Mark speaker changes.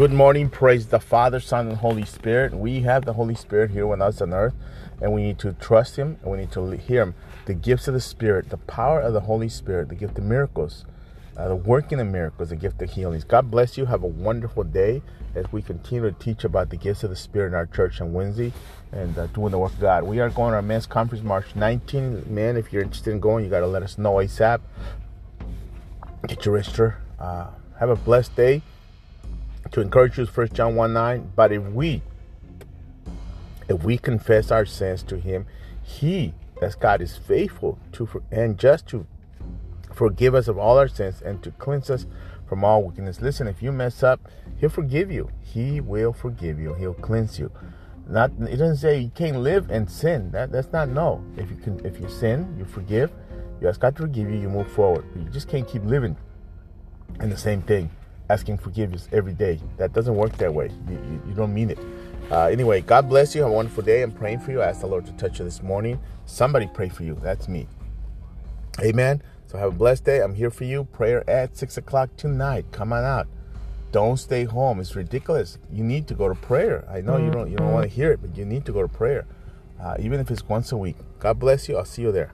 Speaker 1: Good morning. Praise the Father, Son, and Holy Spirit. We have the Holy Spirit here with us on earth, and we need to trust Him and we need to hear Him. The gifts of the Spirit, the power of the Holy Spirit, the gift of miracles, uh, the working of miracles, the gift of healings. God bless you. Have a wonderful day as we continue to teach about the gifts of the Spirit in our church on Wednesday and uh, doing the work of God. We are going to our men's conference March 19. Man, if you're interested in going, you got to let us know ASAP. Get your register. Uh, have a blessed day to encourage you 1 John 1 9. But if we, if we confess our sins to him, he, that's God, is faithful to and just to forgive us of all our sins and to cleanse us from all wickedness. Listen, if you mess up, he'll forgive you. He will forgive you. He'll cleanse you. Not it doesn't say you can't live and sin. That that's not no. If you can if you sin, you forgive. You ask God to forgive you, you move forward. You just can't keep living in the same thing asking forgiveness every day. That doesn't work that way. You, you, you don't mean it. Uh, anyway, God bless you. Have a wonderful day. I'm praying for you. I ask the Lord to touch you this morning. Somebody pray for you. That's me. Amen. So have a blessed day. I'm here for you. Prayer at six o'clock tonight. Come on out. Don't stay home. It's ridiculous. You need to go to prayer. I know you don't you don't want to hear it, but you need to go to prayer, uh, even if it's once a week. God bless you. I'll see you there.